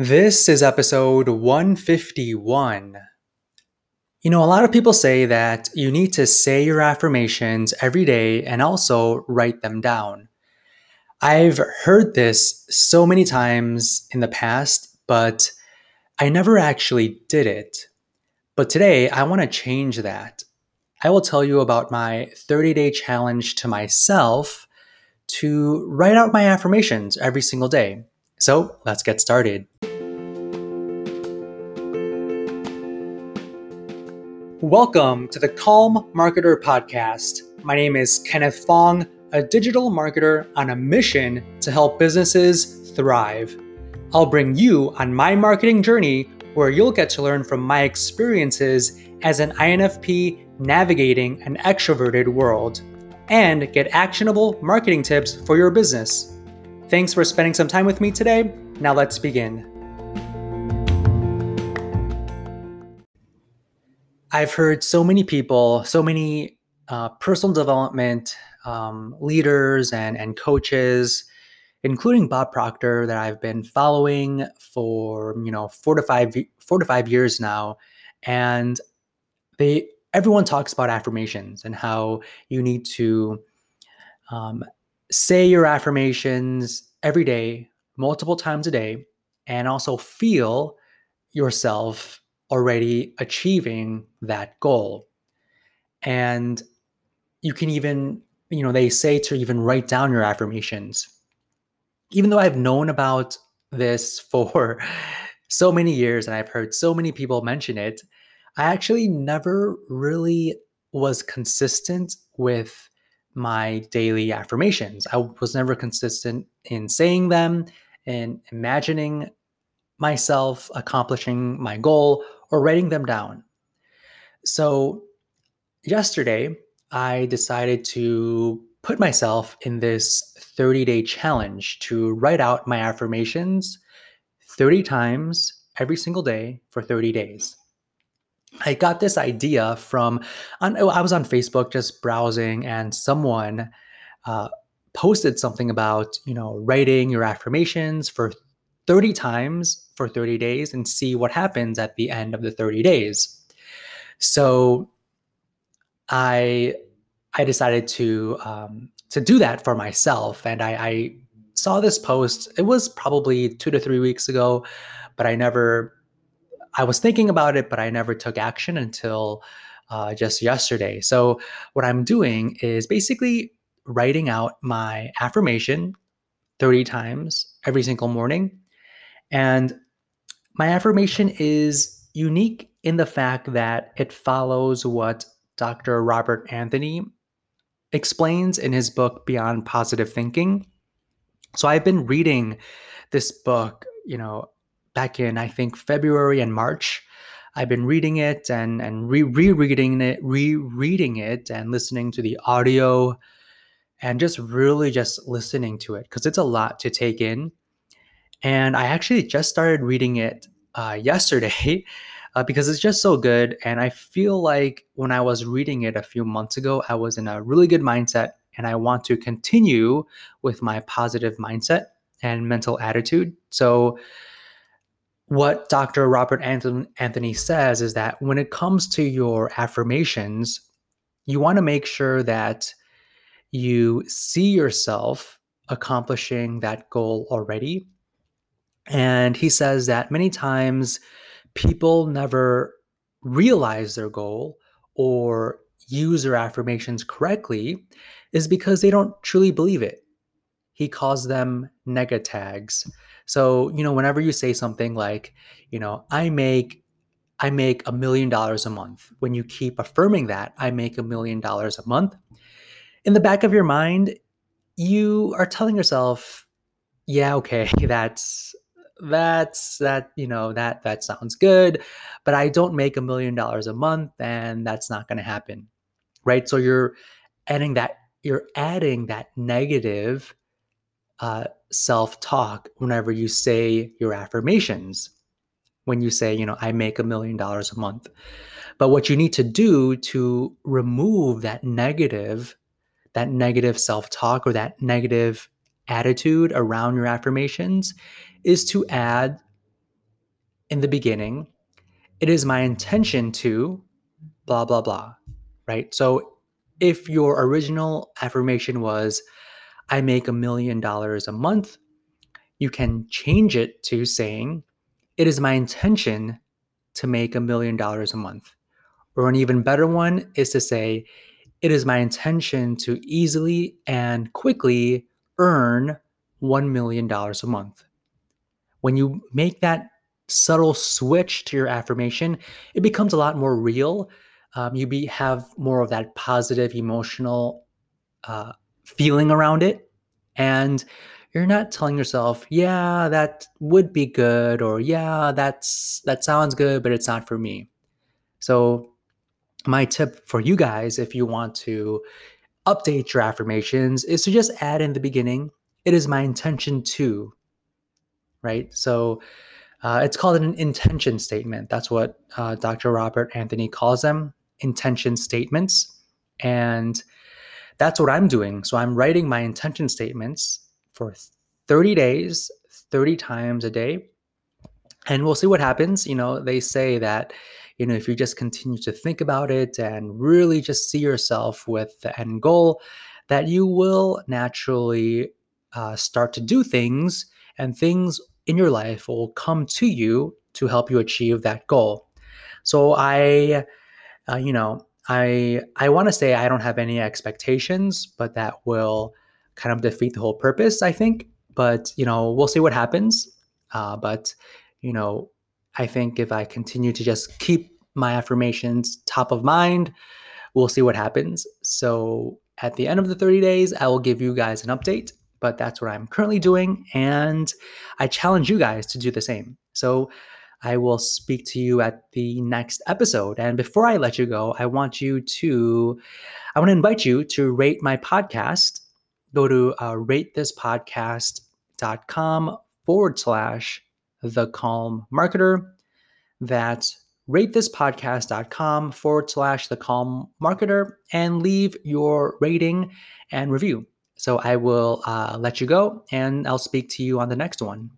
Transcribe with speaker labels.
Speaker 1: This is episode 151. You know, a lot of people say that you need to say your affirmations every day and also write them down. I've heard this so many times in the past, but I never actually did it. But today, I want to change that. I will tell you about my 30 day challenge to myself to write out my affirmations every single day. So let's get started. Welcome to the Calm Marketer Podcast. My name is Kenneth Fong, a digital marketer on a mission to help businesses thrive. I'll bring you on my marketing journey where you'll get to learn from my experiences as an INFP navigating an extroverted world and get actionable marketing tips for your business. Thanks for spending some time with me today. Now let's begin. I've heard so many people, so many uh, personal development um, leaders and, and coaches, including Bob Proctor, that I've been following for you know four to five four to five years now, and they everyone talks about affirmations and how you need to um, say your affirmations every day, multiple times a day, and also feel yourself already achieving that goal. And you can even, you know, they say to even write down your affirmations. Even though I've known about this for so many years and I've heard so many people mention it, I actually never really was consistent with my daily affirmations. I was never consistent in saying them and imagining myself accomplishing my goal or writing them down. So, yesterday, I decided to put myself in this 30 day challenge to write out my affirmations 30 times every single day for 30 days. I got this idea from, on, oh, I was on Facebook just browsing, and someone uh, posted something about, you know, writing your affirmations for 30 times for 30 days and see what happens at the end of the 30 days. So I I decided to um, to do that for myself, and I, I saw this post. It was probably two to three weeks ago, but I never. I was thinking about it, but I never took action until uh, just yesterday. So what I'm doing is basically writing out my affirmation 30 times every single morning and my affirmation is unique in the fact that it follows what Dr. Robert Anthony explains in his book Beyond Positive Thinking. So I've been reading this book, you know, back in I think February and March. I've been reading it and and re rereading it, rereading it, and listening to the audio, and just really just listening to it because it's a lot to take in. And I actually just started reading it uh, yesterday uh, because it's just so good. And I feel like when I was reading it a few months ago, I was in a really good mindset. And I want to continue with my positive mindset and mental attitude. So, what Dr. Robert Anthony says is that when it comes to your affirmations, you want to make sure that you see yourself accomplishing that goal already and he says that many times people never realize their goal or use their affirmations correctly is because they don't truly believe it. He calls them nega tags. So, you know, whenever you say something like, you know, I make I make a million dollars a month. When you keep affirming that, I make a million dollars a month, in the back of your mind, you are telling yourself, yeah, okay, that's that's that you know that that sounds good but i don't make a million dollars a month and that's not going to happen right? So you're adding that you're adding that negative uh, self-talk whenever you say your affirmations when you say you know i make a million dollars a month. But what you need to do to remove that negative that negative self-talk or that negative attitude around your affirmations is to add in the beginning, it is my intention to blah, blah, blah, right? So if your original affirmation was, I make a million dollars a month, you can change it to saying, It is my intention to make a million dollars a month. Or an even better one is to say, It is my intention to easily and quickly earn $1 million a month. When you make that subtle switch to your affirmation, it becomes a lot more real. Um, you be have more of that positive emotional uh, feeling around it, and you're not telling yourself, "Yeah, that would be good," or "Yeah, that's that sounds good, but it's not for me." So, my tip for you guys, if you want to update your affirmations, is to just add in the beginning, "It is my intention to." Right. So uh, it's called an intention statement. That's what uh, Dr. Robert Anthony calls them intention statements. And that's what I'm doing. So I'm writing my intention statements for 30 days, 30 times a day. And we'll see what happens. You know, they say that, you know, if you just continue to think about it and really just see yourself with the end goal, that you will naturally uh, start to do things and things in your life will come to you to help you achieve that goal. So I, uh, you know, I I want to say I don't have any expectations, but that will kind of defeat the whole purpose. I think, but you know, we'll see what happens. Uh, but you know, I think if I continue to just keep my affirmations top of mind, we'll see what happens. So at the end of the 30 days, I will give you guys an update but that's what I'm currently doing. And I challenge you guys to do the same. So I will speak to you at the next episode. And before I let you go, I want you to, I want to invite you to rate my podcast. Go to uh, ratethispodcast.com forward slash the calm marketer. That's ratethispodcast.com forward slash the calm marketer and leave your rating and review. So I will uh, let you go and I'll speak to you on the next one.